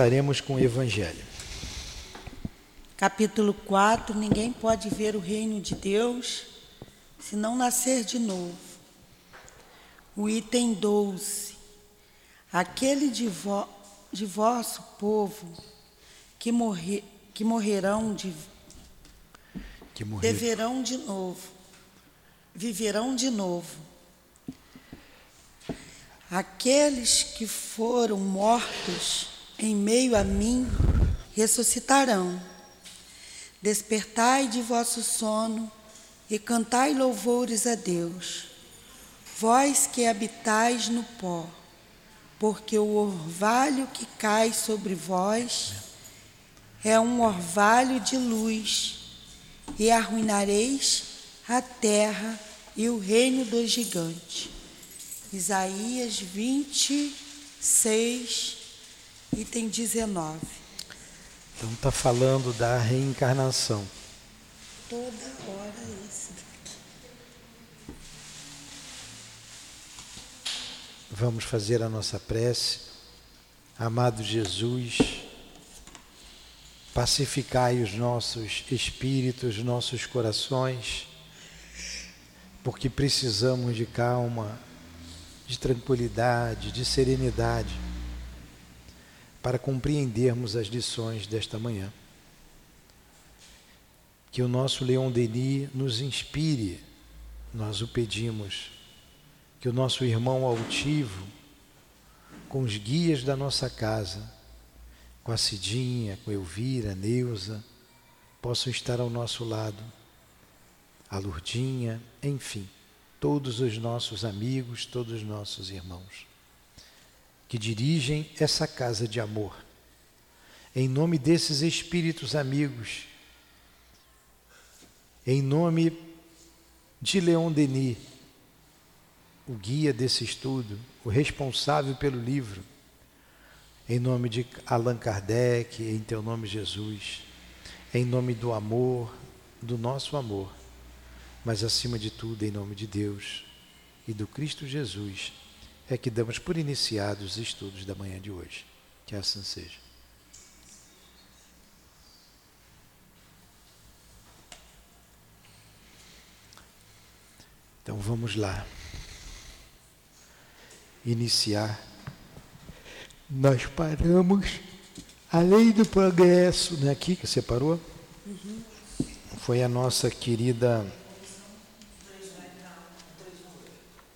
Estaremos com o Evangelho. Capítulo 4: Ninguém pode ver o reino de Deus se não nascer de novo. O item 12: Aquele de, vo, de vosso povo que, morrer, que morrerão de. Que morrer. deverão de novo, viverão de novo. Aqueles que foram mortos em meio a mim ressuscitarão. Despertai de vosso sono e cantai louvores a Deus, vós que habitais no pó, porque o orvalho que cai sobre vós é um orvalho de luz, e arruinareis a terra e o reino do gigante. Isaías 26, item 19. Então está falando da reencarnação. Toda hora esse daqui. Vamos fazer a nossa prece. Amado Jesus, pacificai os nossos espíritos, nossos corações, porque precisamos de calma, de tranquilidade, de serenidade, para compreendermos as lições desta manhã. Que o nosso Leão Denis nos inspire, nós o pedimos. Que o nosso irmão altivo, com os guias da nossa casa, com a Cidinha, com Elvira, Neuza, possam estar ao nosso lado. A Lurdinha, enfim, todos os nossos amigos, todos os nossos irmãos, que dirigem essa casa de amor. Em nome desses espíritos amigos, em nome de Leon Denis, o guia desse estudo, o responsável pelo livro, em nome de Allan Kardec, em teu nome, Jesus, em nome do amor, do nosso amor, mas acima de tudo, em nome de Deus e do Cristo Jesus, é que damos por iniciados os estudos da manhã de hoje. Que assim seja. Então vamos lá. Iniciar. Nós paramos a lei do progresso, né? Aqui que separou? Uhum. Foi a nossa querida.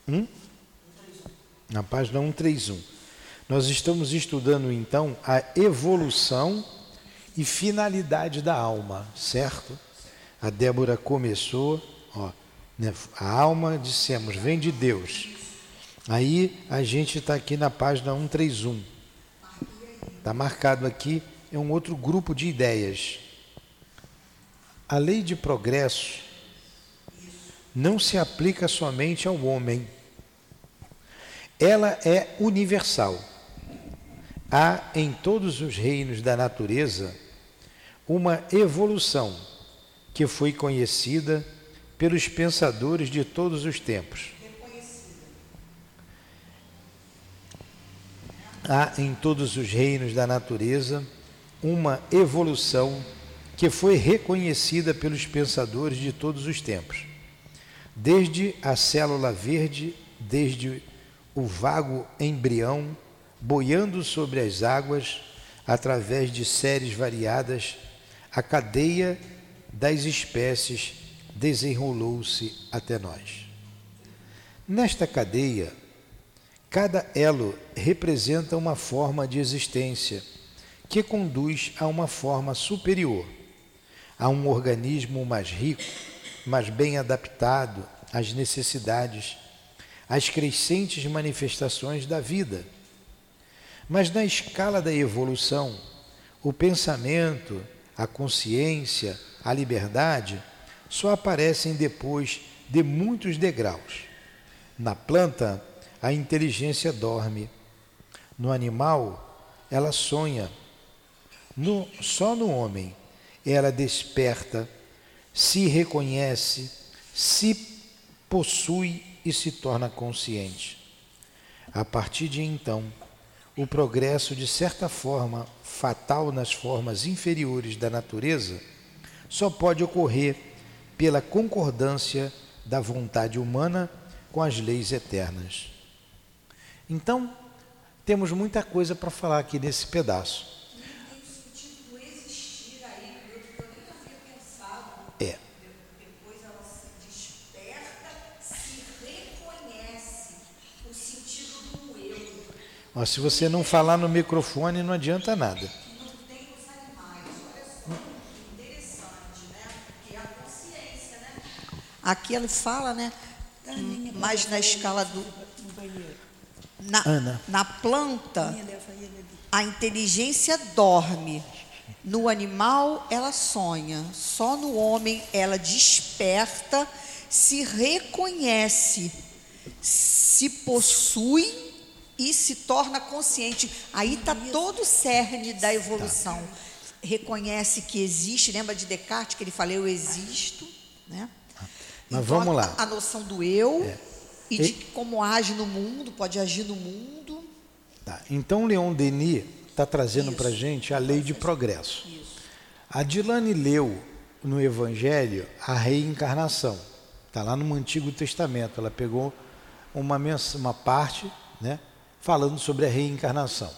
Hum? Na página 131. Nós estamos estudando então a evolução e finalidade da alma, certo? A Débora começou, ó, né? A alma, dissemos, vem de Deus. Aí a gente está aqui na página 131. Está marcado aqui, é um outro grupo de ideias. A lei de progresso não se aplica somente ao homem. Ela é universal. Há em todos os reinos da natureza uma evolução que foi conhecida pelos pensadores de todos os tempos. Há em todos os reinos da natureza uma evolução que foi reconhecida pelos pensadores de todos os tempos. Desde a célula verde, desde o vago embrião, boiando sobre as águas, através de séries variadas, a cadeia das espécies desenrolou-se até nós. Nesta cadeia, cada elo representa uma forma de existência que conduz a uma forma superior, a um organismo mais rico, mais bem adaptado às necessidades, às crescentes manifestações da vida. Mas na escala da evolução, o pensamento, a consciência, a liberdade só aparecem depois de muitos degraus. Na planta, a inteligência dorme. No animal, ela sonha. No, só no homem, ela desperta, se reconhece, se possui e se torna consciente. A partir de então, o progresso, de certa forma fatal nas formas inferiores da natureza, só pode ocorrer pela concordância da vontade humana com as leis eternas. Então, temos muita coisa para falar aqui nesse pedaço. É. Depois ela se desperta, se reconhece o sentido do eu. Mas se você não falar no microfone, não adianta nada. Aqui ele fala, né? Mais na escala do. Na, Ana. na planta, a inteligência dorme. No animal, ela sonha. Só no homem, ela desperta, se reconhece, se possui e se torna consciente. Aí está todo o cerne da evolução. Reconhece que existe. Lembra de Descartes que ele falou: Eu existo, né? Mas então, vamos lá. A, a noção do eu é. e de e... como age no mundo, pode agir no mundo. Tá. Então, Leon Denis está trazendo para a gente a lei de progresso. Isso. A Dilane leu no Evangelho a reencarnação. Está lá no Antigo Testamento. Ela pegou uma, uma parte né, falando sobre a reencarnação.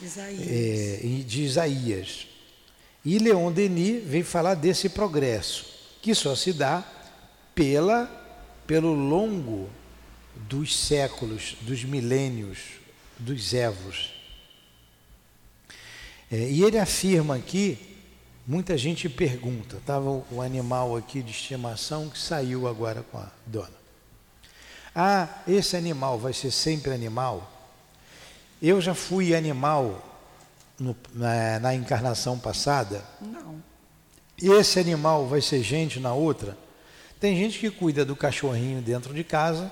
Isaías. É, de Isaías. E Leon Denis vem falar desse progresso, que só se dá pela, pelo longo dos séculos, dos milênios, dos evos. É, e ele afirma aqui, muita gente pergunta, estava o animal aqui de estimação que saiu agora com a dona. Ah, esse animal vai ser sempre animal? Eu já fui animal no, na, na encarnação passada? Não. E esse animal vai ser gente na outra? Tem gente que cuida do cachorrinho dentro de casa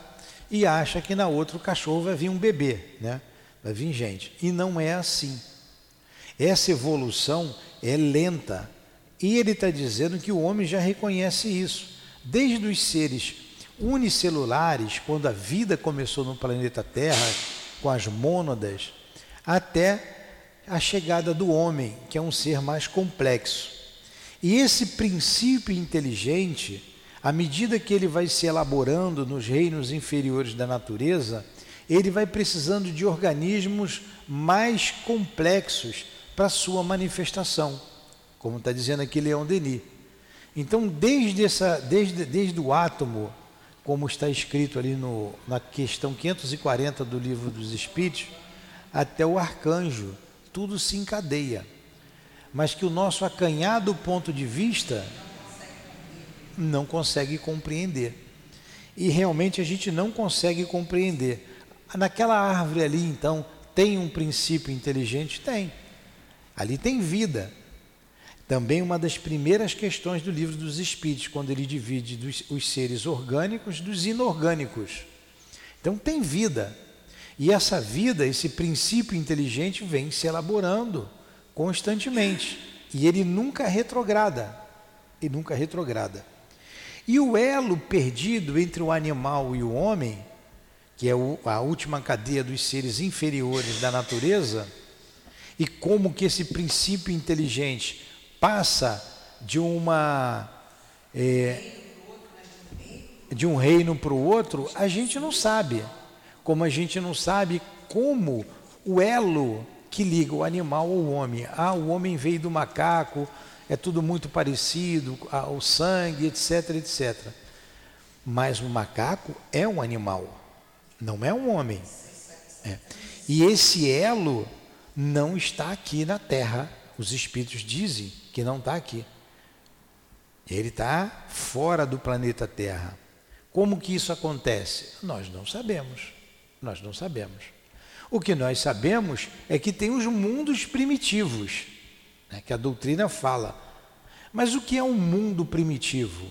e acha que na outra cachorro vai vir um bebê, né? vai vir gente. E não é assim. Essa evolução é lenta. E ele está dizendo que o homem já reconhece isso. Desde os seres unicelulares, quando a vida começou no planeta Terra, com as mônadas, até a chegada do homem, que é um ser mais complexo. E esse princípio inteligente à medida que ele vai se elaborando nos reinos inferiores da natureza, ele vai precisando de organismos mais complexos para sua manifestação, como está dizendo aqui Leão Denis. Então, desde, essa, desde, desde o átomo, como está escrito ali no, na questão 540 do livro dos Espíritos, até o arcanjo, tudo se encadeia. Mas que o nosso acanhado ponto de vista não consegue compreender. E realmente a gente não consegue compreender. Naquela árvore ali, então, tem um princípio inteligente? Tem. Ali tem vida. Também uma das primeiras questões do livro dos Espíritos, quando ele divide dos, os seres orgânicos dos inorgânicos. Então tem vida. E essa vida, esse princípio inteligente, vem se elaborando constantemente. E ele nunca retrograda. E nunca retrograda. E o elo perdido entre o animal e o homem, que é a última cadeia dos seres inferiores da natureza, e como que esse princípio inteligente passa de uma é, de um reino para o outro, a gente não sabe. Como a gente não sabe como o elo que liga o animal ao homem. Ah, o homem veio do macaco, é tudo muito parecido, o sangue, etc, etc. Mas o macaco é um animal, não é um homem. É. E esse elo não está aqui na Terra. Os espíritos dizem que não está aqui. Ele está fora do planeta Terra. Como que isso acontece? Nós não sabemos. Nós não sabemos. O que nós sabemos é que tem os mundos primitivos né, que a doutrina fala. Mas o que é um mundo primitivo?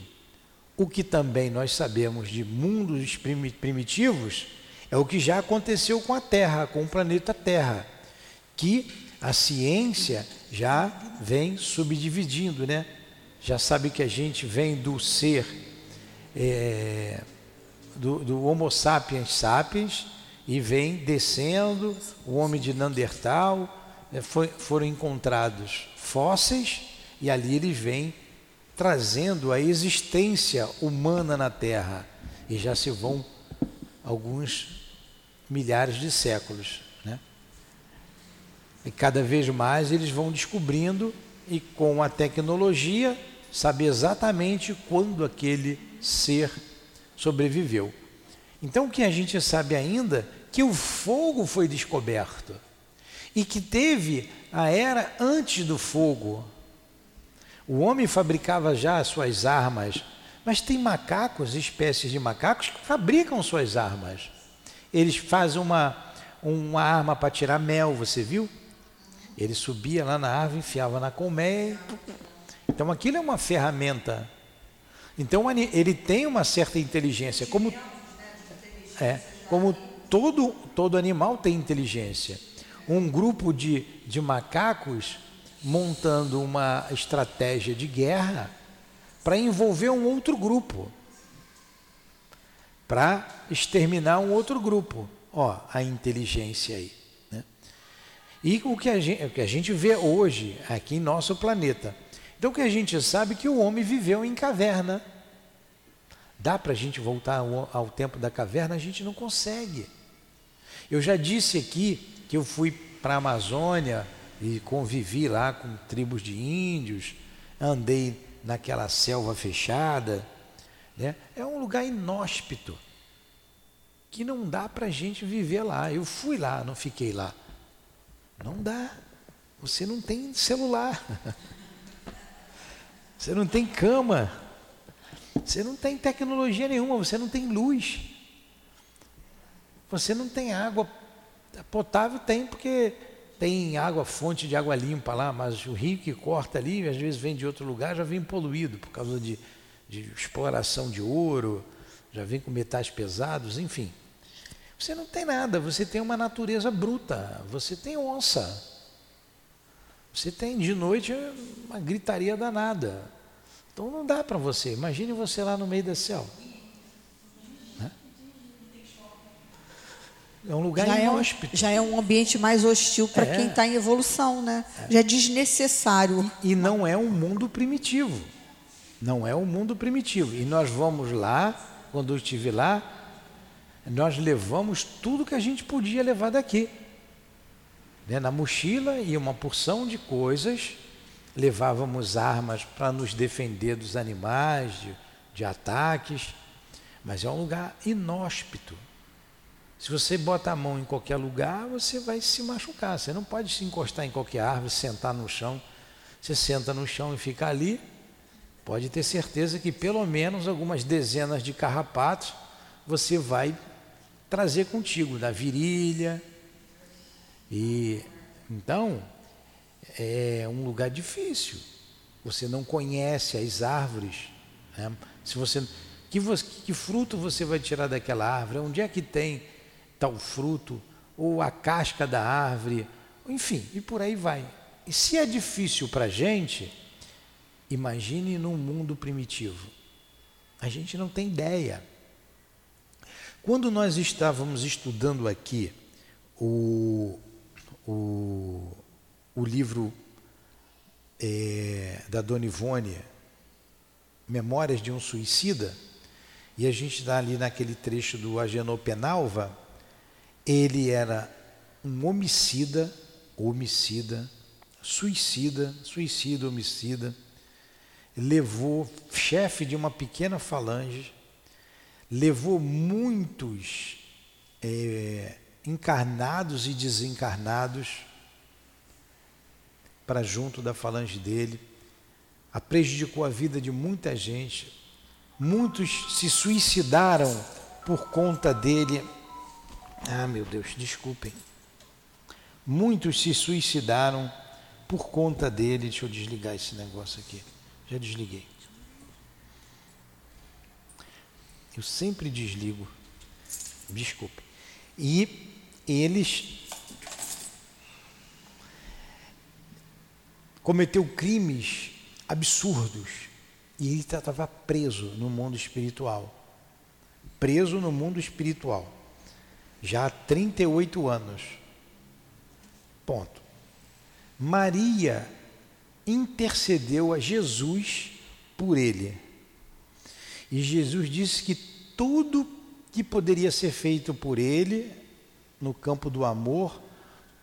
O que também nós sabemos de mundos primitivos é o que já aconteceu com a Terra, com o planeta Terra, que a ciência já vem subdividindo, né? Já sabe que a gente vem do ser, é, do, do Homo sapiens sapiens, e vem descendo, o homem de Neandertal, é, foi, foram encontrados fósseis e ali eles vêm trazendo a existência humana na Terra e já se vão alguns milhares de séculos. E cada vez mais eles vão descobrindo e com a tecnologia saber exatamente quando aquele ser sobreviveu. Então o que a gente sabe ainda que o fogo foi descoberto e que teve a era antes do fogo. O homem fabricava já as suas armas, mas tem macacos, espécies de macacos que fabricam suas armas. Eles fazem uma, uma arma para tirar mel, você viu? Ele subia lá na árvore, enfiava na colmeia. Então aquilo é uma ferramenta. Então ele tem uma certa inteligência, como é, como todo todo animal tem inteligência. Um grupo de, de macacos montando uma estratégia de guerra para envolver um outro grupo, para exterminar um outro grupo. Ó, a inteligência aí. E o que, a gente, o que a gente vê hoje aqui em nosso planeta. Então, o que a gente sabe é que o homem viveu em caverna. Dá para a gente voltar ao, ao tempo da caverna? A gente não consegue. Eu já disse aqui que eu fui para a Amazônia e convivi lá com tribos de índios, andei naquela selva fechada. Né? É um lugar inóspito que não dá para a gente viver lá. Eu fui lá, não fiquei lá. Não dá. Você não tem celular. Você não tem cama. Você não tem tecnologia nenhuma, você não tem luz. Você não tem água potável tem porque tem água, fonte de água limpa lá, mas o rio que corta ali, às vezes vem de outro lugar, já vem poluído por causa de, de exploração de ouro, já vem com metais pesados, enfim. Você não tem nada, você tem uma natureza bruta, você tem onça. Você tem de noite uma gritaria danada. Então não dá para você. Imagine você lá no meio da selva. Né? É um lugar já inóspito. É um, já é um ambiente mais hostil para é. quem está em evolução, né? É. Já é desnecessário. E, e não é um mundo primitivo. Não é um mundo primitivo. E nós vamos lá, quando eu estive lá, nós levamos tudo que a gente podia levar daqui. Né? Na mochila e uma porção de coisas, levávamos armas para nos defender dos animais, de, de ataques, mas é um lugar inóspito. Se você bota a mão em qualquer lugar, você vai se machucar. Você não pode se encostar em qualquer árvore, sentar no chão. Você senta no chão e fica ali, pode ter certeza que pelo menos algumas dezenas de carrapatos você vai trazer contigo da virilha. E então é um lugar difícil. Você não conhece as árvores. Né? Se você que, que fruto você vai tirar daquela árvore? Onde é que tem tal fruto? Ou a casca da árvore? Enfim, e por aí vai. E se é difícil para a gente, imagine num mundo primitivo. A gente não tem ideia. Quando nós estávamos estudando aqui o, o, o livro é, da Dona Ivone, Memórias de um Suicida, e a gente está ali naquele trecho do Agenor Penalva, ele era um homicida, homicida, suicida, suicida, homicida, levou chefe de uma pequena falange, levou muitos é, encarnados e desencarnados para junto da falange dele, a prejudicou a vida de muita gente, muitos se suicidaram por conta dele. Ah, meu Deus, desculpem. Muitos se suicidaram por conta dele. Deixa eu desligar esse negócio aqui. Já desliguei. Eu sempre desligo. Desculpe. E eles cometeu crimes absurdos e ele estava preso no mundo espiritual. Preso no mundo espiritual. já há 38 anos. Ponto. Maria intercedeu a Jesus por ele. E Jesus disse que tudo que poderia ser feito por ele, no campo do amor,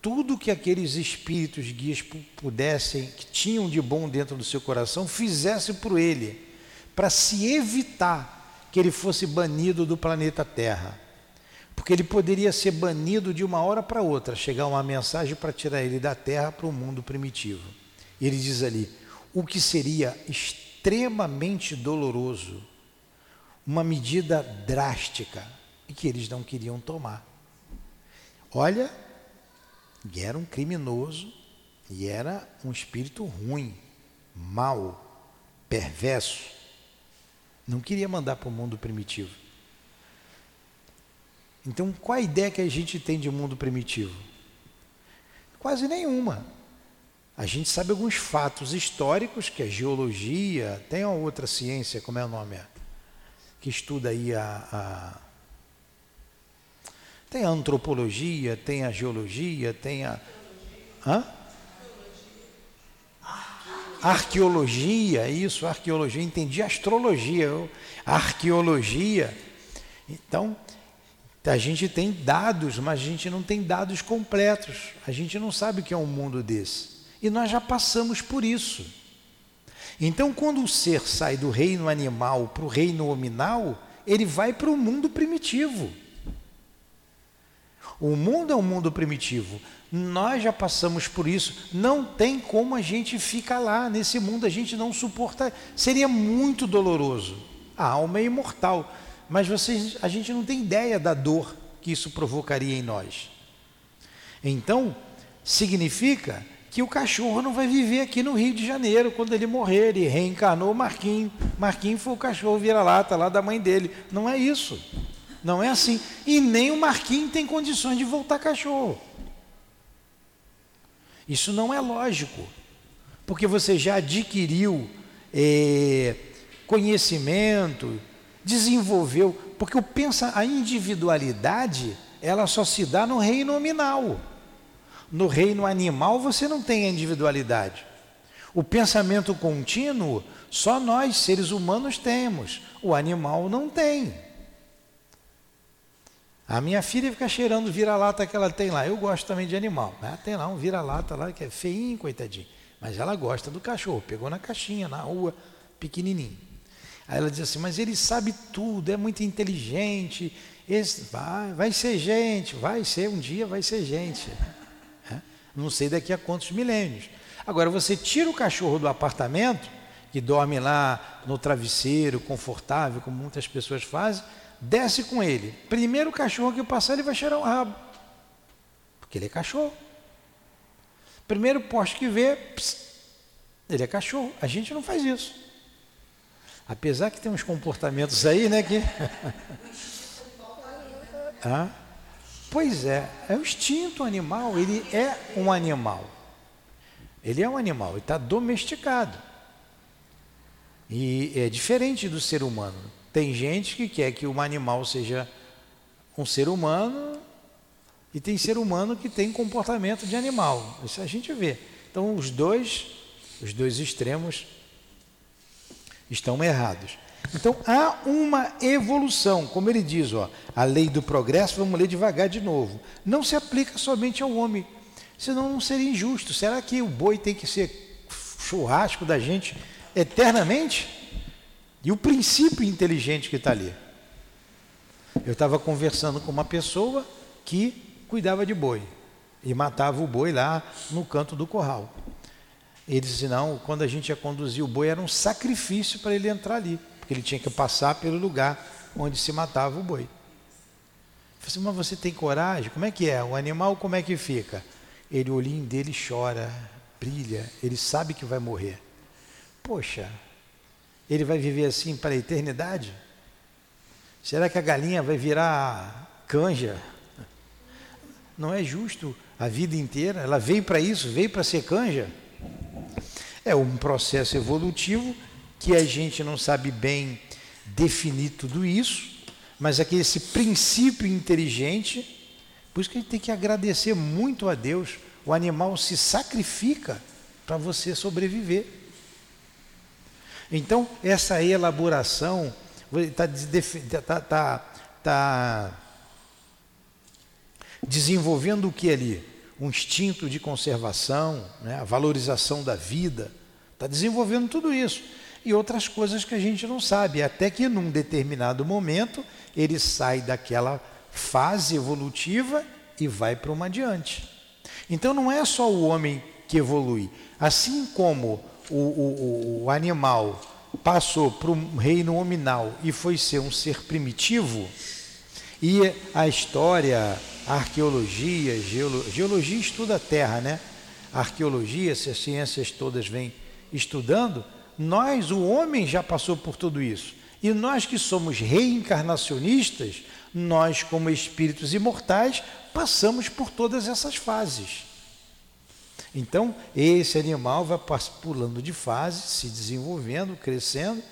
tudo que aqueles espíritos guias pudessem, que tinham de bom dentro do seu coração, fizesse por ele, para se evitar que ele fosse banido do planeta Terra. Porque ele poderia ser banido de uma hora para outra, chegar uma mensagem para tirar ele da Terra para o mundo primitivo. E ele diz ali: o que seria extremamente doloroso, uma medida drástica, e que eles não queriam tomar. Olha, era um criminoso e era um espírito ruim, mau, perverso. Não queria mandar para o mundo primitivo. Então, qual a ideia que a gente tem de mundo primitivo? Quase nenhuma. A gente sabe alguns fatos históricos que a geologia, tem uma outra ciência, como é o nome? Que estuda aí a, a tem a antropologia, tem a geologia, tem a. Hã? Arqueologia, isso, arqueologia, entendi astrologia, arqueologia. Então, a gente tem dados, mas a gente não tem dados completos. A gente não sabe o que é um mundo desse. E nós já passamos por isso. Então, quando o ser sai do reino animal para o reino hominal, ele vai para o mundo primitivo. O mundo é um mundo primitivo. Nós já passamos por isso. Não tem como a gente ficar lá nesse mundo. A gente não suporta. Seria muito doloroso. A alma é imortal. Mas vocês, a gente não tem ideia da dor que isso provocaria em nós. Então, significa que o cachorro não vai viver aqui no Rio de Janeiro quando ele morrer. Ele reencarnou Marquinhos. Marquinhos foi o cachorro vira-lata lá da mãe dele. Não é isso. Não é assim. E nem o Marquinhos tem condições de voltar cachorro. Isso não é lógico. Porque você já adquiriu é, conhecimento, desenvolveu, porque o pensa a individualidade, ela só se dá no reino nominal. No reino animal você não tem a individualidade. O pensamento contínuo só nós seres humanos temos, o animal não tem. A minha filha fica cheirando vira-lata que ela tem lá. Eu gosto também de animal. Né? Tem lá um vira-lata lá que é feinho, coitadinho. Mas ela gosta do cachorro. Pegou na caixinha, na rua, pequenininho. Aí ela diz assim, mas ele sabe tudo, é muito inteligente. Esse, vai, vai ser gente, vai ser, um dia vai ser gente. Não sei daqui a quantos milênios. Agora, você tira o cachorro do apartamento, que dorme lá no travesseiro, confortável, como muitas pessoas fazem, desce com ele. Primeiro cachorro que passar, ele vai cheirar o rabo. Porque ele é cachorro. Primeiro poste que vê, pss, ele é cachorro. A gente não faz isso. Apesar que tem uns comportamentos aí, né? Que... ah, pois é, é o instinto animal, ele é um animal. Ele é um animal, ele está domesticado. E é diferente do ser humano. Tem gente que quer que um animal seja um ser humano e tem ser humano que tem comportamento de animal. Isso a gente vê. Então os dois, os dois extremos estão errados. Então há uma evolução, como ele diz, ó, a lei do progresso, vamos ler devagar de novo. Não se aplica somente ao homem, senão não seria injusto. Será que o boi tem que ser churrasco da gente eternamente? E o princípio inteligente que está ali. Eu estava conversando com uma pessoa que cuidava de boi e matava o boi lá no canto do curral. Ele disse: não, quando a gente ia conduzir o boi era um sacrifício para ele entrar ali, porque ele tinha que passar pelo lugar onde se matava o boi. Eu falei assim, mas você tem coragem? Como é que é? O animal como é que fica? Ele, o olhinho dele chora, brilha, ele sabe que vai morrer. Poxa, ele vai viver assim para a eternidade? Será que a galinha vai virar canja? Não é justo a vida inteira. Ela veio para isso, veio para ser canja. É um processo evolutivo que a gente não sabe bem definir tudo isso, mas é esse princípio inteligente Por isso que a gente tem que agradecer muito a Deus. O animal se sacrifica para você sobreviver. Então, essa elaboração está tá, tá, tá desenvolvendo o que ali? Um instinto de conservação, né? a valorização da vida. Está desenvolvendo tudo isso. E outras coisas que a gente não sabe. Até que num determinado momento ele sai daquela fase evolutiva e vai para uma adiante. Então não é só o homem que evolui. Assim como o, o, o animal passou para o reino nominal e foi ser um ser primitivo, e a história, a arqueologia, geolo, geologia estuda a Terra, né? A arqueologia, se as ciências todas vêm estudando, nós, o homem, já passou por tudo isso. E nós que somos reencarnacionistas, nós, como espíritos imortais, passamos por todas essas fases. Então, esse animal vai pulando de fase, se desenvolvendo, crescendo.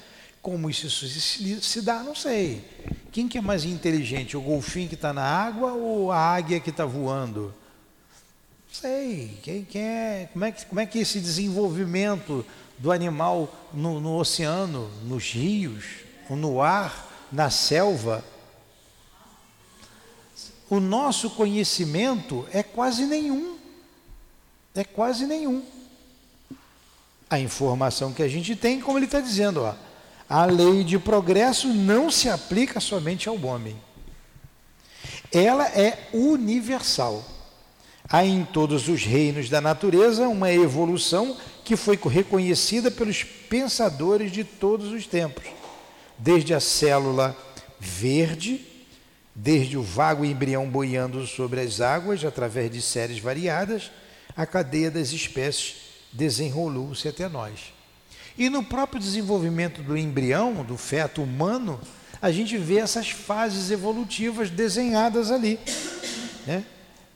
Como isso se dá, não sei. Quem que é mais inteligente, o golfinho que está na água ou a águia que está voando? Não sei. Quem, quem é, como, é que, como é que esse desenvolvimento do animal no, no oceano, nos rios, no ar, na selva, o nosso conhecimento é quase nenhum. É quase nenhum. A informação que a gente tem, como ele está dizendo, ó, a lei de progresso não se aplica somente ao homem. Ela é universal. Há em todos os reinos da natureza uma evolução que foi reconhecida pelos pensadores de todos os tempos, desde a célula verde Desde o vago embrião boiando sobre as águas, através de séries variadas, a cadeia das espécies desenrolou-se até nós. E no próprio desenvolvimento do embrião, do feto humano, a gente vê essas fases evolutivas desenhadas ali. Né?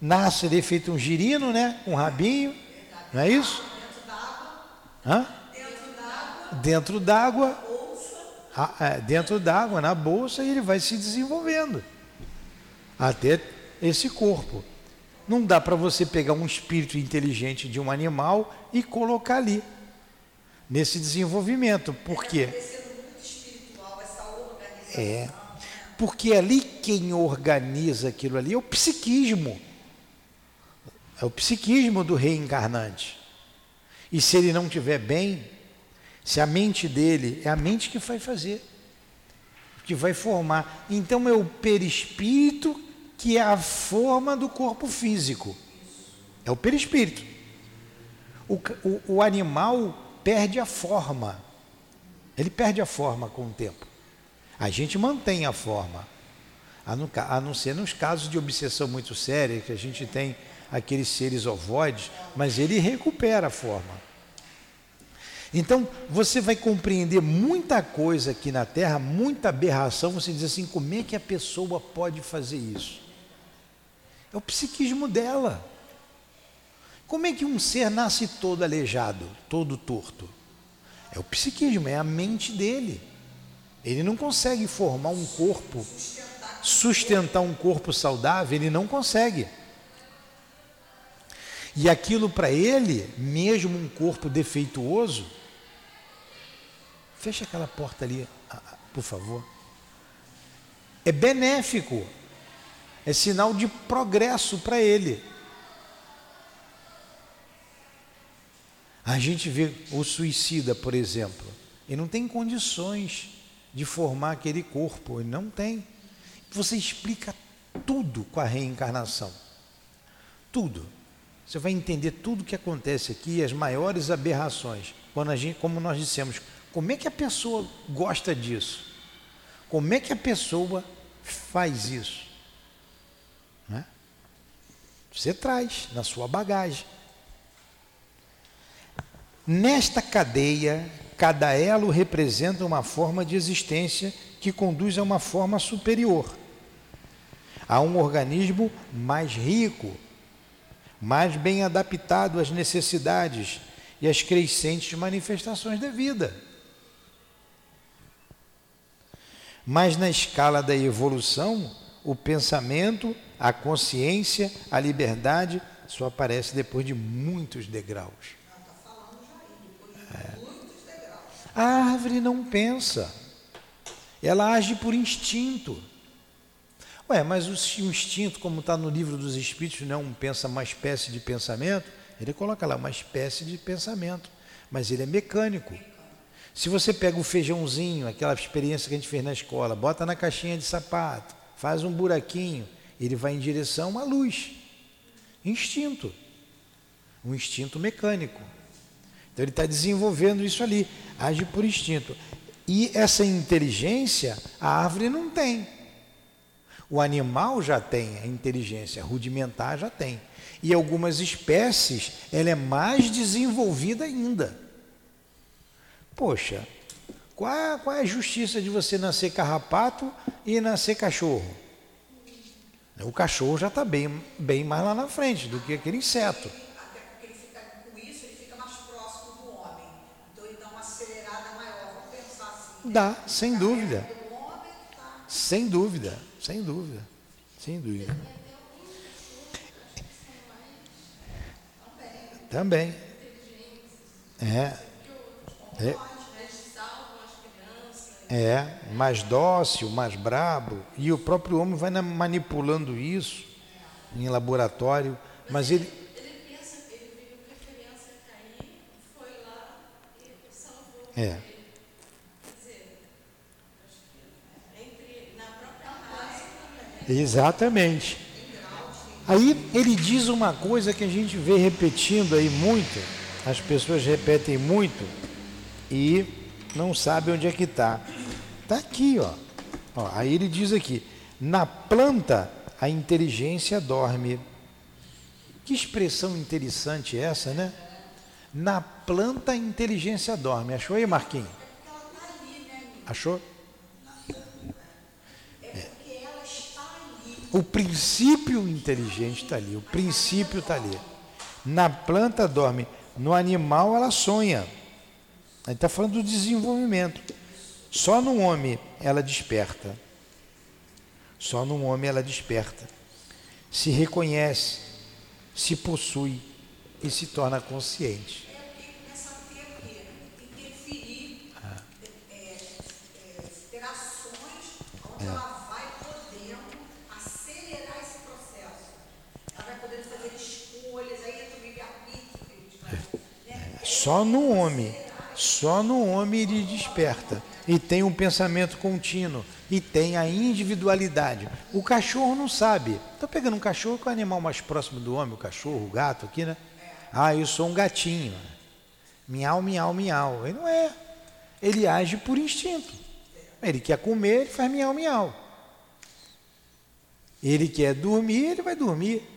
Nasce ali feito um girino, né? um rabinho, não é isso? Hã? Dentro d'água. Ah, é, dentro d'água, na bolsa, e ele vai se desenvolvendo até esse corpo. Não dá para você pegar um espírito inteligente de um animal e colocar ali, nesse desenvolvimento. Por quê? É. Porque ali quem organiza aquilo ali é o psiquismo. É o psiquismo do reencarnante. E se ele não estiver bem, se a mente dele é a mente que vai fazer, que vai formar. Então é o perispírito que é a forma do corpo físico. É o perispírito. O, o, o animal perde a forma. Ele perde a forma com o tempo. A gente mantém a forma. A não, a não ser nos casos de obsessão muito séria, que a gente tem aqueles seres ovoides, mas ele recupera a forma. Então, você vai compreender muita coisa aqui na Terra, muita aberração. Você diz assim: como é que a pessoa pode fazer isso? É o psiquismo dela. Como é que um ser nasce todo aleijado, todo torto? É o psiquismo, é a mente dele. Ele não consegue formar um corpo, sustentar um corpo saudável, ele não consegue. E aquilo para ele, mesmo um corpo defeituoso, fecha aquela porta ali, por favor. É benéfico é sinal de progresso para ele. A gente vê o suicida, por exemplo, ele não tem condições de formar aquele corpo, ele não tem. Você explica tudo com a reencarnação. Tudo. Você vai entender tudo o que acontece aqui, as maiores aberrações. Quando a gente, como nós dissemos, como é que a pessoa gosta disso? Como é que a pessoa faz isso? Né? Você traz na sua bagagem. Nesta cadeia, cada elo representa uma forma de existência que conduz a uma forma superior, a um organismo mais rico, mais bem adaptado às necessidades e às crescentes manifestações da vida. Mas na escala da evolução, o pensamento, a consciência, a liberdade só aparece depois de muitos degraus. É. A árvore não pensa, ela age por instinto. Ué, mas o instinto, como está no livro dos Espíritos, não é um pensa uma espécie de pensamento, ele coloca lá uma espécie de pensamento, mas ele é mecânico. Se você pega o feijãozinho, aquela experiência que a gente fez na escola, bota na caixinha de sapato, faz um buraquinho, ele vai em direção à luz. Instinto. Um instinto mecânico. Então ele está desenvolvendo isso ali, age por instinto. E essa inteligência a árvore não tem. O animal já tem a inteligência rudimentar, já tem. E algumas espécies, ela é mais desenvolvida ainda. Poxa, qual é, qual é a justiça de você nascer carrapato e nascer cachorro? O cachorro já está bem, bem mais lá na frente do que aquele inseto. Até porque ele fica com isso, ele fica mais próximo do homem. Então ele dá uma acelerada maior, vamos pensar assim. Dá, sem dúvida. Sem dúvida, sem dúvida, sem dúvida. Também. É. É. É, mais dócil, mais brabo. E o próprio homem vai manipulando isso em laboratório. Mas ele. Ele pensa, ele viu referência a Caim, foi lá e salvou. É. Exatamente. Aí ele diz uma coisa que a gente vê repetindo aí muito, as pessoas repetem muito e não sabem onde é que está. Está aqui, ó. ó. Aí ele diz aqui: na planta a inteligência dorme. Que expressão interessante essa, né? Na planta a inteligência dorme. Achou aí, Marquinhos? Achou? O princípio inteligente está ali. O princípio está ali. Na planta dorme. No animal ela sonha. Ele está falando do desenvolvimento. Só no homem ela desperta. Só no homem ela desperta. Se reconhece, se possui e se torna consciente. Só no homem, só no homem ele desperta e tem um pensamento contínuo e tem a individualidade. O cachorro não sabe. Estou pegando um cachorro que é o animal mais próximo do homem, o cachorro, o gato aqui, né? Ah, eu sou um gatinho. Miau, miau, miau. Ele não é. Ele age por instinto. Ele quer comer, ele faz miau, miau. Ele quer dormir, ele vai dormir.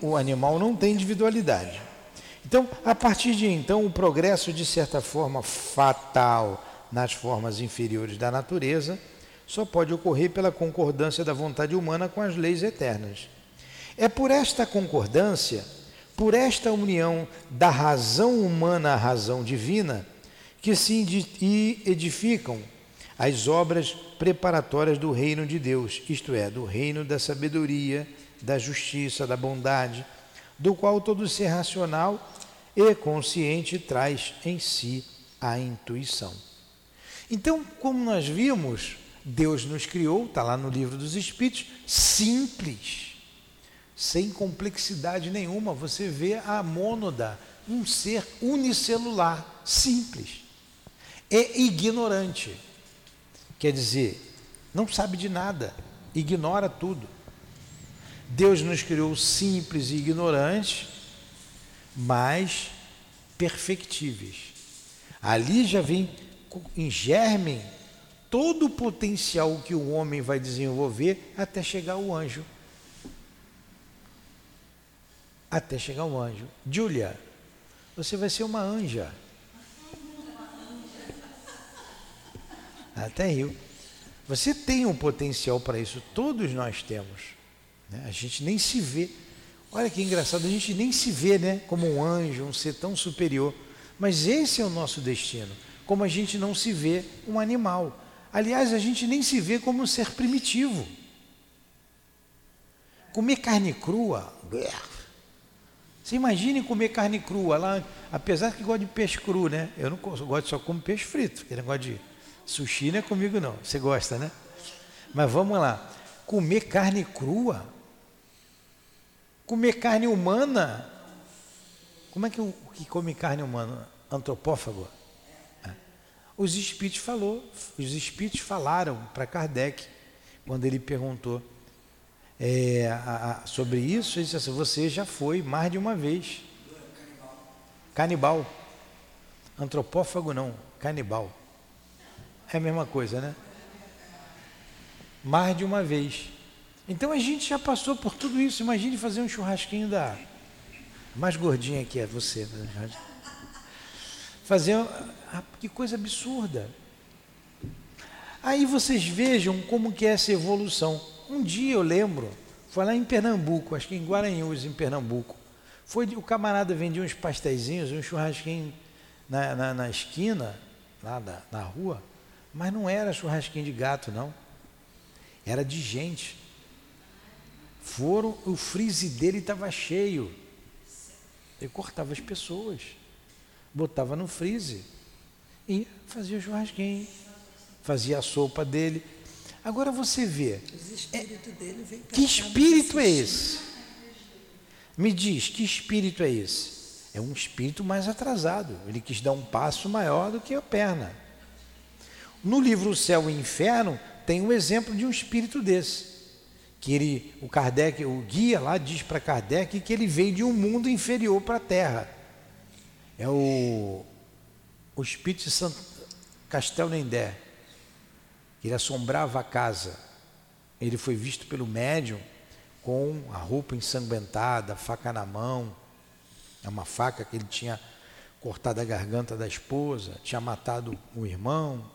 O animal não tem individualidade. Então, a partir de então, o progresso, de certa forma, fatal nas formas inferiores da natureza, só pode ocorrer pela concordância da vontade humana com as leis eternas. É por esta concordância, por esta união da razão humana à razão divina, que se edificam as obras preparatórias do reino de Deus, isto é, do reino da sabedoria, da justiça, da bondade, do qual todo ser racional e consciente traz em si a intuição. Então, como nós vimos, Deus nos criou, está lá no livro dos Espíritos, simples, sem complexidade nenhuma. Você vê a mônada, um ser unicelular, simples. É ignorante, quer dizer, não sabe de nada, ignora tudo. Deus nos criou simples e ignorantes, mas perfectíveis. Ali já vem em germe todo o potencial que o homem vai desenvolver até chegar ao anjo. Até chegar ao anjo. Julia, você vai ser uma anja. Até eu. Você tem um potencial para isso, todos nós temos. Né? A gente nem se vê. Olha que engraçado, a gente nem se vê né, como um anjo, um ser tão superior. Mas esse é o nosso destino. Como a gente não se vê um animal. Aliás, a gente nem se vê como um ser primitivo. Comer carne crua. Você imagine comer carne crua lá, apesar que gosta de peixe cru, né? Eu não gosto só como peixe frito, aquele negócio de sushi não é comigo não. Você gosta, né? Mas vamos lá. Comer carne crua? Comer carne humana? Como é que o que come carne humana? Antropófago? É. Os espíritos falou, os espíritos falaram para Kardec quando ele perguntou é, a, a, sobre isso, ele disse assim, você já foi mais de uma vez. Canibal. Antropófago não, canibal. É a mesma coisa, né? Mais de uma vez. Então a gente já passou por tudo isso. Imagine fazer um churrasquinho da mais gordinha que é você. Fazer. Ah, que coisa absurda. Aí vocês vejam como que é essa evolução. Um dia eu lembro, foi lá em Pernambuco, acho que em Guaranhus, em Pernambuco. Foi o camarada vendia uns pastéisinhos, um churrasquinho na, na, na esquina, lá da, na rua, mas não era churrasquinho de gato, não. Era de gente. Foram, o freeze dele estava cheio. Ele cortava as pessoas, botava no freeze e fazia o churrasquinho, fazia a sopa dele. Agora você vê. É, que espírito é esse? Me diz, que espírito é esse? É um espírito mais atrasado. Ele quis dar um passo maior do que a perna. No livro O Céu e o Inferno tem um exemplo de um espírito desse que ele, o Kardec, o guia lá diz para Kardec que ele veio de um mundo inferior para a Terra. É o, o espírito de Santo Castel Nendé, que ele assombrava a casa. Ele foi visto pelo médium com a roupa ensanguentada, a faca na mão, é uma faca que ele tinha cortado a garganta da esposa, tinha matado o irmão.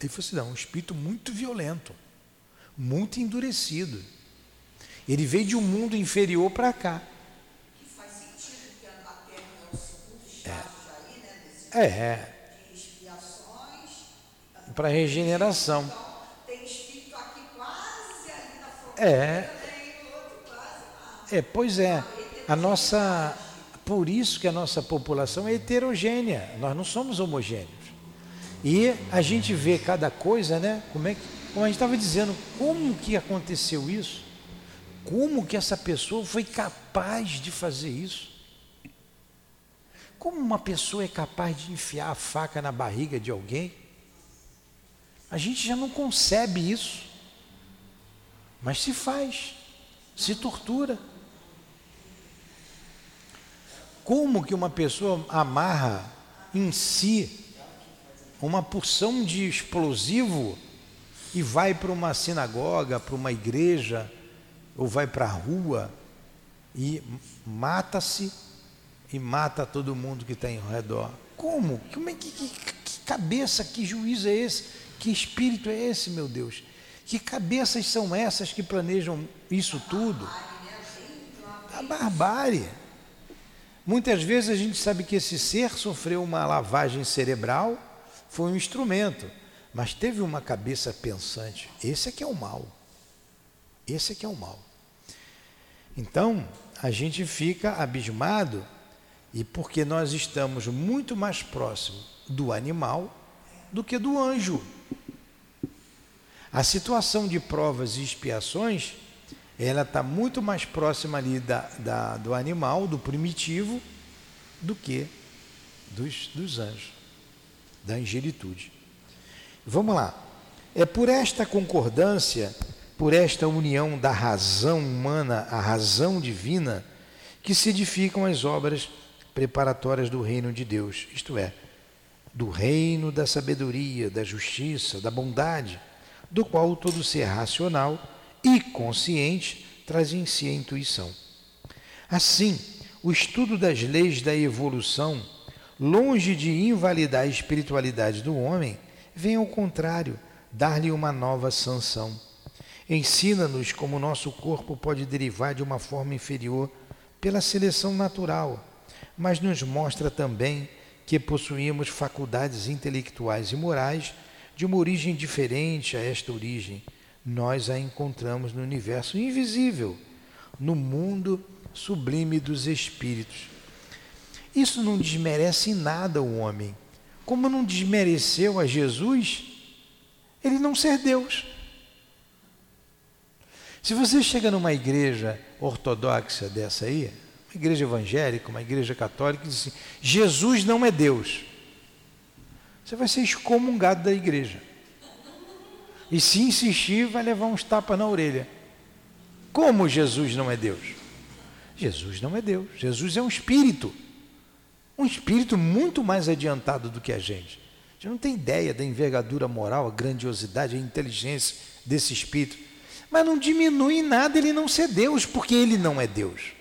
Ele falou assim, não, um espírito muito violento muito endurecido. Ele veio de um mundo inferior para cá. Que faz sentido que a Terra é o segundo estágio é. aí, né? Desse é. De expiações. Para regeneração. Então, tem espírito aqui quase ali na fronteira, é. tem outro quase lá. É, pois é. A nossa. Por isso que a nossa população é heterogênea. Nós não somos homogêneos. E a gente vê cada coisa, né? Como é que como a gente estava dizendo, como que aconteceu isso? Como que essa pessoa foi capaz de fazer isso? Como uma pessoa é capaz de enfiar a faca na barriga de alguém? A gente já não concebe isso, mas se faz, se tortura. Como que uma pessoa amarra em si uma porção de explosivo e vai para uma sinagoga, para uma igreja, ou vai para a rua e mata-se e mata todo mundo que está ao redor. Como? Como é que, que, que cabeça, que juízo é esse? Que espírito é esse, meu Deus? Que cabeças são essas que planejam isso tudo? A barbárie. Muitas vezes a gente sabe que esse ser sofreu uma lavagem cerebral, foi um instrumento mas teve uma cabeça pensante. Esse é que é o mal. Esse é que é o mal. Então, a gente fica abismado e porque nós estamos muito mais próximo do animal do que do anjo. A situação de provas e expiações, ela está muito mais próxima ali da, da, do animal, do primitivo, do que dos, dos anjos, da angelitude. Vamos lá. É por esta concordância, por esta união da razão humana à razão divina, que se edificam as obras preparatórias do reino de Deus, isto é, do reino da sabedoria, da justiça, da bondade, do qual todo ser racional e consciente traz em si a intuição. Assim, o estudo das leis da evolução, longe de invalidar a espiritualidade do homem, vem ao contrário, dar-lhe uma nova sanção. Ensina-nos como nosso corpo pode derivar de uma forma inferior pela seleção natural, mas nos mostra também que possuímos faculdades intelectuais e morais de uma origem diferente a esta origem, nós a encontramos no universo invisível, no mundo sublime dos espíritos. Isso não desmerece em nada o homem, como não desmereceu a Jesus ele não ser Deus. Se você chega numa igreja ortodoxa dessa aí, uma igreja evangélica, uma igreja católica, e diz assim: Jesus não é Deus. Você vai ser excomungado da igreja. E se insistir, vai levar uns tapas na orelha. Como Jesus não é Deus? Jesus não é Deus. Jesus é um espírito. Um espírito muito mais adiantado do que a gente. A gente não tem ideia da envergadura moral, a grandiosidade, a inteligência desse espírito. Mas não diminui em nada ele não ser Deus, porque ele não é Deus.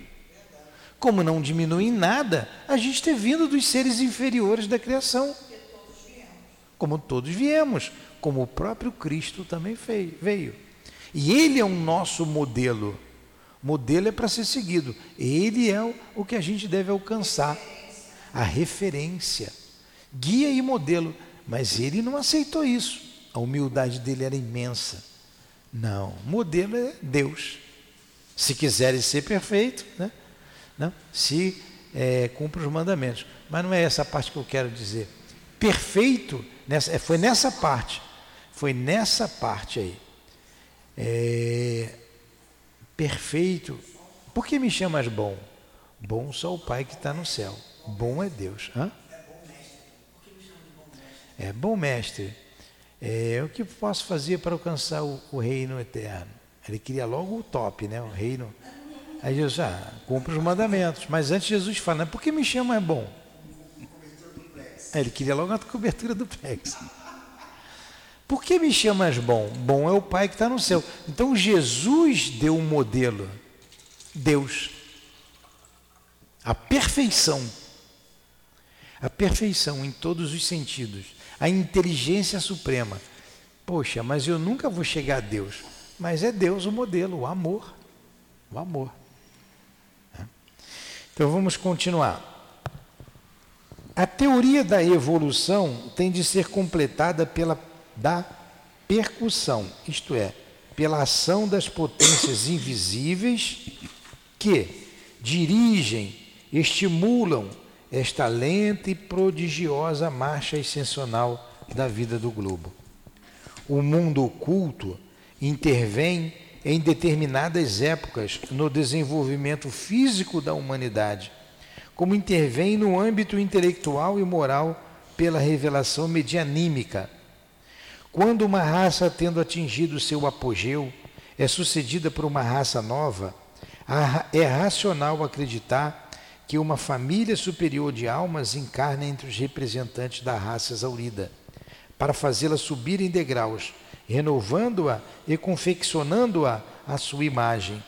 Como não diminui em nada a gente ter vindo dos seres inferiores da criação. Como todos viemos, como o próprio Cristo também veio. E ele é o nosso modelo. Modelo é para ser seguido. Ele é o que a gente deve alcançar. A referência. Guia e modelo. Mas ele não aceitou isso. A humildade dele era imensa. Não, modelo é Deus. Se quiserem ser perfeito, né? Não? se é, cumpre os mandamentos. Mas não é essa parte que eu quero dizer. Perfeito, nessa, é, foi nessa parte, foi nessa parte aí. É, perfeito. Por que me chamas bom? Bom só o Pai que está no céu. Bom é Deus. Hã? É bom mestre. É, o que posso fazer para alcançar o, o reino eterno? Ele queria logo o top, né? O reino Aí Jesus, ah, cumpre os mandamentos. Mas antes Jesus fala, por que me chama é bom? É, ele queria logo a cobertura do plex. Por que me chamas bom? Bom é o Pai que está no céu. Então Jesus deu um modelo. Deus. A perfeição. A perfeição em todos os sentidos. A inteligência suprema. Poxa, mas eu nunca vou chegar a Deus. Mas é Deus o modelo, o amor. O amor. Então vamos continuar. A teoria da evolução tem de ser completada pela da percussão, isto é, pela ação das potências invisíveis que dirigem, estimulam esta lenta e prodigiosa marcha ascensional da vida do globo. O mundo oculto intervém em determinadas épocas no desenvolvimento físico da humanidade, como intervém no âmbito intelectual e moral pela revelação medianímica. Quando uma raça, tendo atingido seu apogeu, é sucedida por uma raça nova, é racional acreditar que uma família superior de almas encarna entre os representantes da raça exaurida, para fazê-la subir em degraus renovando-a e confeccionando-a à sua imagem.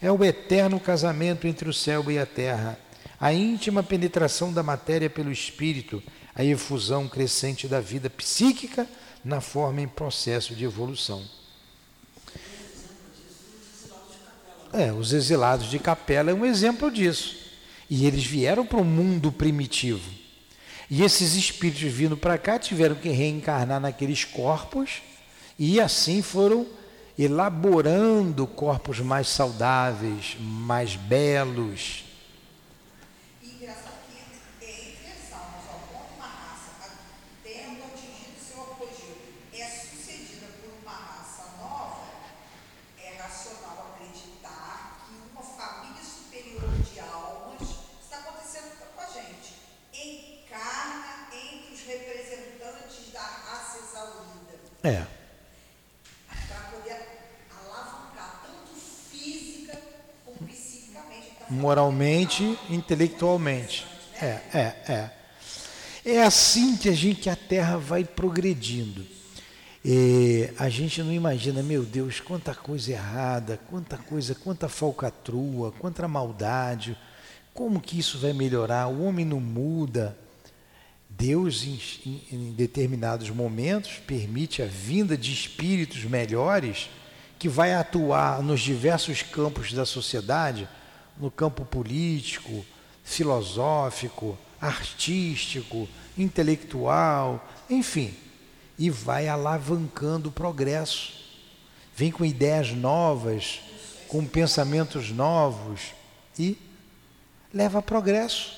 É o eterno casamento entre o céu e a terra, a íntima penetração da matéria pelo espírito, a efusão crescente da vida psíquica na forma em processo de evolução. É, os exilados de capela é um exemplo disso. E eles vieram para o mundo primitivo. E esses espíritos vindo para cá tiveram que reencarnar naqueles corpos e assim foram elaborando corpos mais saudáveis, mais belos. E engraçado que entre as almas, uma raça, tendo atingido seu apogeu, é sucedida por uma raça nova, é racional acreditar que uma família superior de almas está acontecendo com a gente. Encarna entre os representantes da raça É. moralmente, intelectualmente. É, é, é. É assim que a gente que a Terra vai progredindo. E a gente não imagina, meu Deus, quanta coisa errada, quanta coisa, quanta falcatrua, quanta maldade. Como que isso vai melhorar? O homem não muda. Deus, em, em determinados momentos, permite a vinda de espíritos melhores que vai atuar nos diversos campos da sociedade no campo político, filosófico, artístico, intelectual, enfim, e vai alavancando o progresso. Vem com ideias novas, com pensamentos novos e leva progresso,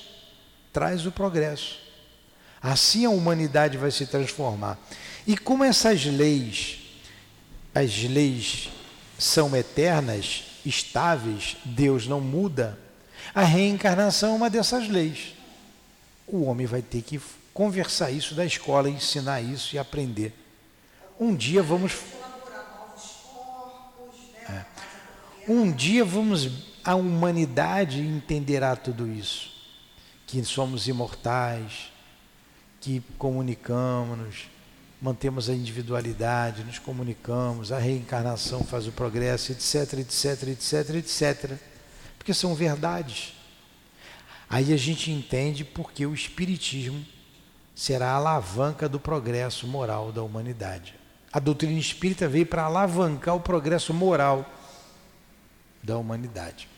traz o progresso. Assim a humanidade vai se transformar. E como essas leis, as leis são eternas, estáveis, Deus não muda, a reencarnação é uma dessas leis. O homem vai ter que conversar isso da escola, ensinar isso e aprender. Um dia vamos. É. Um dia vamos. A humanidade entenderá tudo isso. Que somos imortais, que comunicamos, mantemos a individualidade, nos comunicamos, a reencarnação faz o progresso, etc, etc, etc, etc. Porque são verdades. Aí a gente entende porque o Espiritismo será a alavanca do progresso moral da humanidade. A doutrina espírita veio para alavancar o progresso moral da humanidade.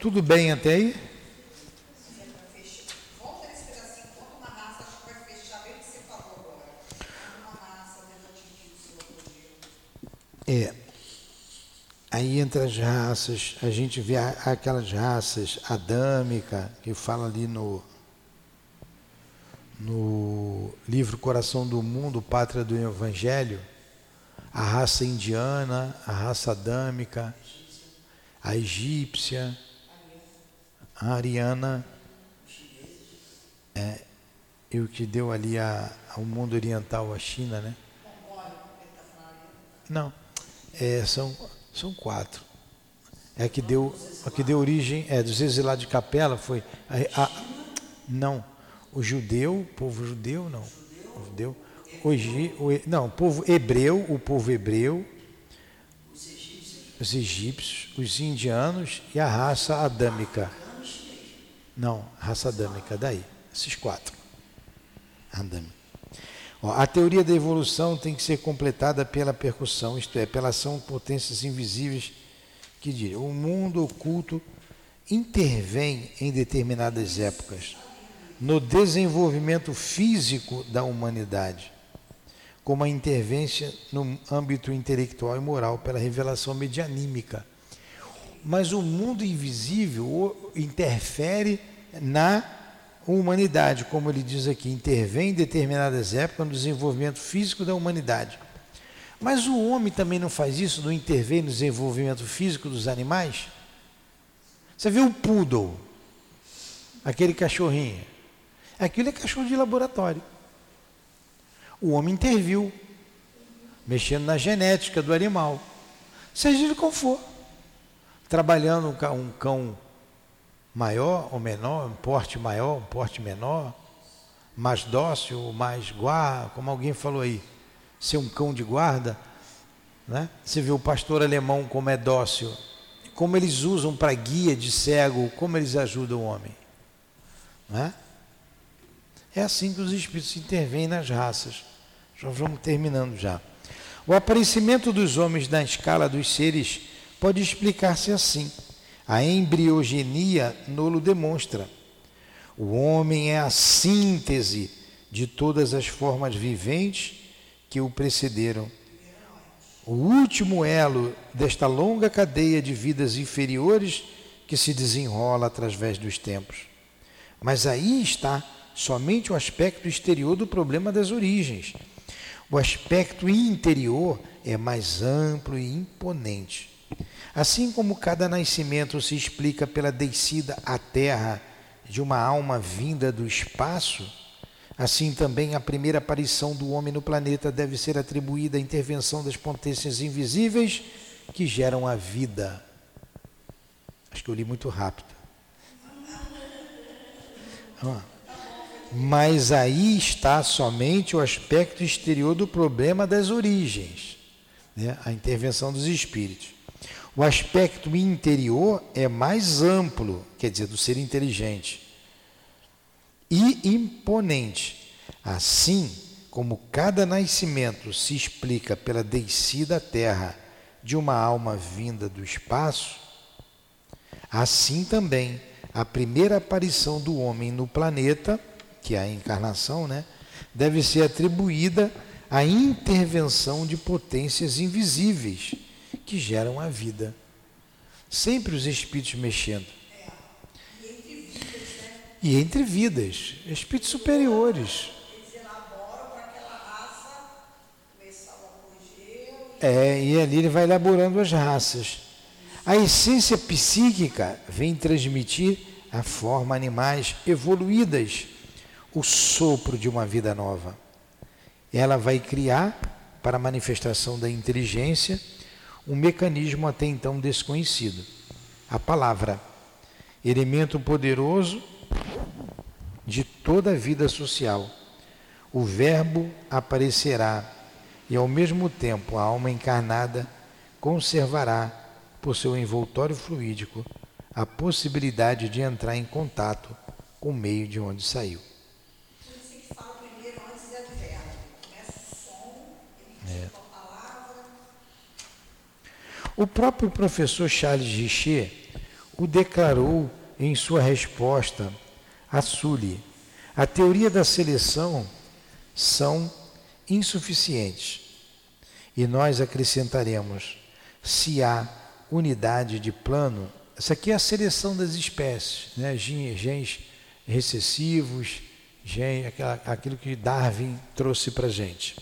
Tudo bem até aí? É. Aí entre as raças, a gente vê aquelas raças adâmica, que fala ali no, no livro Coração do Mundo, Pátria do Evangelho, a raça indiana, a raça adâmica, a egípcia, a ariana, é, e o que deu ali a, ao mundo oriental, a China, né? Não. É, são, são quatro. É que deu, a que deu origem, é, dos exilados de capela foi. A, a, não, o judeu, povo judeu, não. O judeu, hoje, o, não, o povo hebreu, o povo hebreu, os egípcios, os indianos e a raça adâmica. Não, raça adâmica, daí, esses quatro. Adâmica. A teoria da evolução tem que ser completada pela percussão, isto é, pela ação de potências invisíveis que dizem, o mundo oculto intervém em determinadas épocas no desenvolvimento físico da humanidade, como a intervência no âmbito intelectual e moral pela revelação medianímica. Mas o mundo invisível interfere na humanidade, como ele diz aqui, intervém em determinadas épocas no desenvolvimento físico da humanidade. Mas o homem também não faz isso, não intervém no desenvolvimento físico dos animais? Você vê o poodle, aquele cachorrinho. Aquilo é cachorro de laboratório. O homem interviu, mexendo na genética do animal, seja ele qual for. Trabalhando um cão maior ou menor, um porte maior, um porte menor, mais dócil, mais guarda, como alguém falou aí, ser um cão de guarda, né? Você vê o pastor alemão como é dócil, como eles usam para guia de cego, como eles ajudam o homem, né? É assim que os espíritos intervêm nas raças. Já vamos terminando já. O aparecimento dos homens na escala dos seres pode explicar-se assim. A embriogenia nolo demonstra. O homem é a síntese de todas as formas viventes que o precederam. O último elo desta longa cadeia de vidas inferiores que se desenrola através dos tempos. Mas aí está somente o aspecto exterior do problema das origens. O aspecto interior é mais amplo e imponente. Assim como cada nascimento se explica pela descida à terra de uma alma vinda do espaço, assim também a primeira aparição do homem no planeta deve ser atribuída à intervenção das potências invisíveis que geram a vida. Acho que eu li muito rápido. Mas aí está somente o aspecto exterior do problema das origens, né? a intervenção dos espíritos. O aspecto interior é mais amplo, quer dizer, do ser inteligente e imponente. Assim como cada nascimento se explica pela descida à terra de uma alma vinda do espaço, Assim também, a primeira aparição do homem no planeta, que é a encarnação, né, deve ser atribuída à intervenção de potências invisíveis que geram a vida. Sempre os espíritos mexendo. E entre vidas, espíritos superiores. É, e ali ele vai elaborando as raças. A essência psíquica vem transmitir a forma animais evoluídas, o sopro de uma vida nova. Ela vai criar, para a manifestação da inteligência, um mecanismo até então desconhecido. A palavra, elemento poderoso de toda a vida social. O Verbo aparecerá e, ao mesmo tempo, a alma encarnada conservará, por seu envoltório fluídico, a possibilidade de entrar em contato com o meio de onde saiu. O próprio professor Charles Richer o declarou em sua resposta a Sully. A teoria da seleção são insuficientes. E nós acrescentaremos: se há unidade de plano, essa aqui é a seleção das espécies, né? genes recessivos, aquilo que Darwin trouxe para a gente.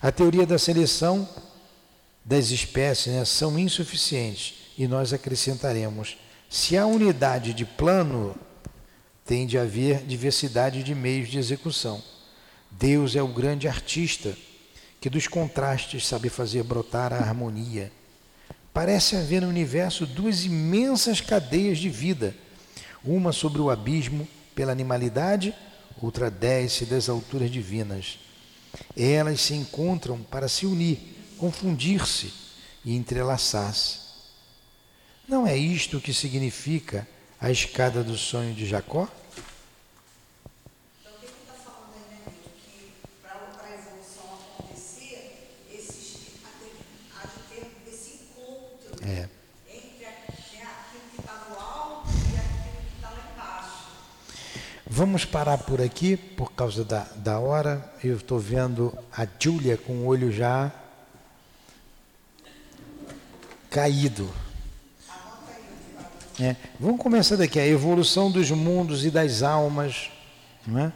A teoria da seleção das espécies né, são insuficientes e nós acrescentaremos: se há unidade de plano, tem de haver diversidade de meios de execução. Deus é o grande artista que dos contrastes sabe fazer brotar a harmonia. Parece haver no universo duas imensas cadeias de vida, uma sobre o abismo pela animalidade, outra desce das alturas divinas. Elas se encontram para se unir, confundir-se e entrelaçar-se. Não é isto que significa a escada do sonho de Jacó? É. Está lá embaixo. Vamos parar por aqui, por causa da, da hora. Eu estou vendo a Júlia com o olho já caído. É. Vamos começar daqui, a evolução dos mundos e das almas. Não é?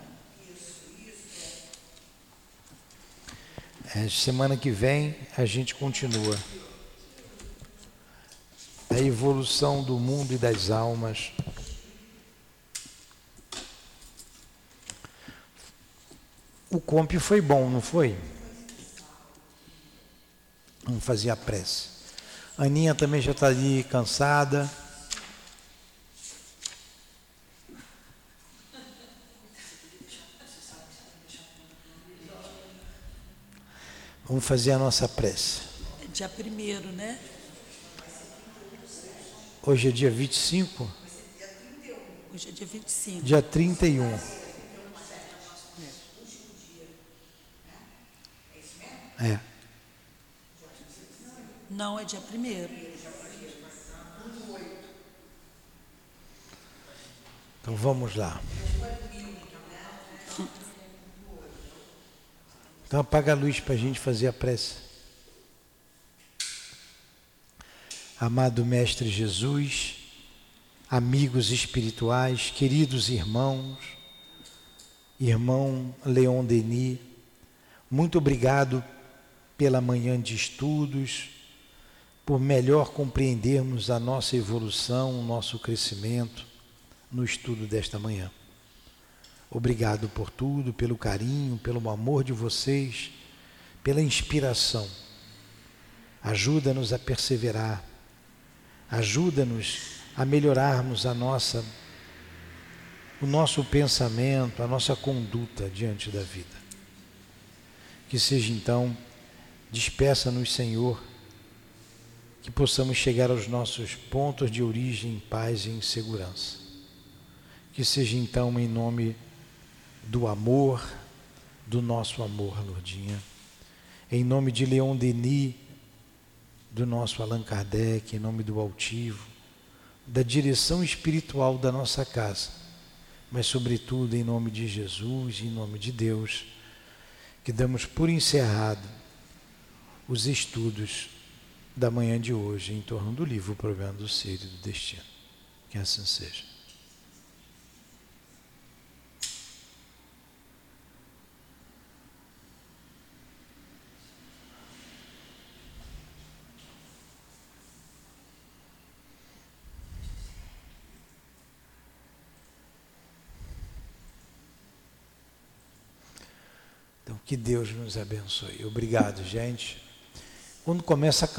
É, semana que vem a gente continua a evolução do mundo e das almas. O comp foi bom, não foi? Vamos fazer a prece. Aninha também já está ali cansada. Vamos fazer a nossa prece. É dia primeiro, né? Hoje é dia 25? Hoje é dia 25. Dia 31. É. Não, é dia 1 Então vamos lá. Então apaga a luz para a gente fazer a prece. Amado Mestre Jesus, amigos espirituais, queridos irmãos, irmão Leon Denis, muito obrigado pela manhã de estudos, por melhor compreendermos a nossa evolução, o nosso crescimento no estudo desta manhã. Obrigado por tudo, pelo carinho, pelo amor de vocês, pela inspiração. Ajuda-nos a perseverar Ajuda-nos a melhorarmos a nossa o nosso pensamento, a nossa conduta diante da vida. Que seja então, despeça-nos, Senhor, que possamos chegar aos nossos pontos de origem em paz e em segurança. Que seja então em nome do amor, do nosso amor, Lourdinha. Em nome de Leon Denis, do nosso Allan Kardec, em nome do altivo, da direção espiritual da nossa casa, mas, sobretudo, em nome de Jesus, em nome de Deus, que damos por encerrado os estudos da manhã de hoje em torno do livro O Problema do Ser e do Destino. Que assim seja. Então, que Deus nos abençoe. Obrigado, gente. Quando começa a cantar,